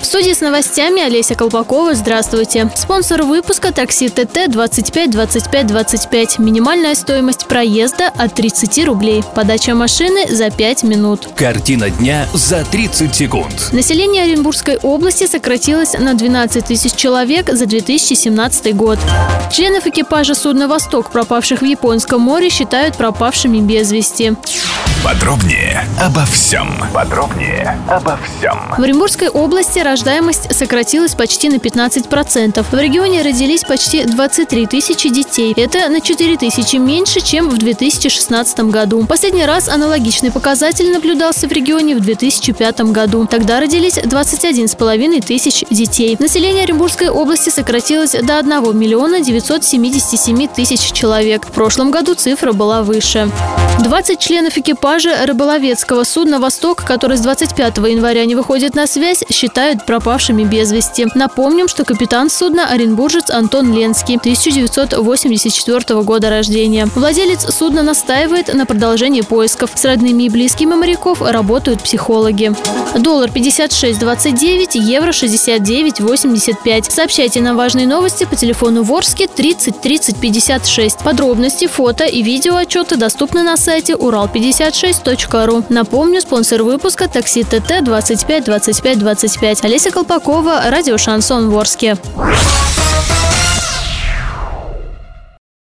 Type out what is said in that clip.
В студии с новостями Олеся Колпакова. Здравствуйте. Спонсор выпуска такси ТТ 25 25 25. Минимальная стоимость проезда от 30 рублей. Подача машины за 5 минут. Картина дня за 30 секунд. Население Оренбургской области сократилось на 12 тысяч человек за 2017 год. Членов экипажа судна «Восток», пропавших в Японском море, считают пропавшими без вести. Подробнее обо всем. Подробнее обо всем. В Оренбургской области рождаемость сократилась почти на 15%. В регионе родились почти 23 тысячи детей. Это на 4 тысячи меньше, чем в 2016 году. Последний раз аналогичный показатель наблюдался в регионе в 2005 году. Тогда родились 21,5 тысяч детей. Население Оренбургской области сократилось до 1 миллиона 977 тысяч человек. В прошлом году цифра была выше. 20 членов экипажа рыболовецкого судна «Восток», который с 25 января не выходит на связь, считают пропавшими без вести. Напомним, что капитан судна – оренбуржец Антон Ленский, 1984 года рождения. Владелец судна настаивает на продолжении поисков. С родными и близкими моряков работают психологи. Доллар 56.29, евро 69.85. Сообщайте нам важные новости по телефону Ворске 30 30 56. Подробности, фото и видео отчеты доступны на сайте урал56.ру. Напомню, спонсор выпуска такси ТТ 25 25 25. Олеся Колпакова, радио Шансон Ворске.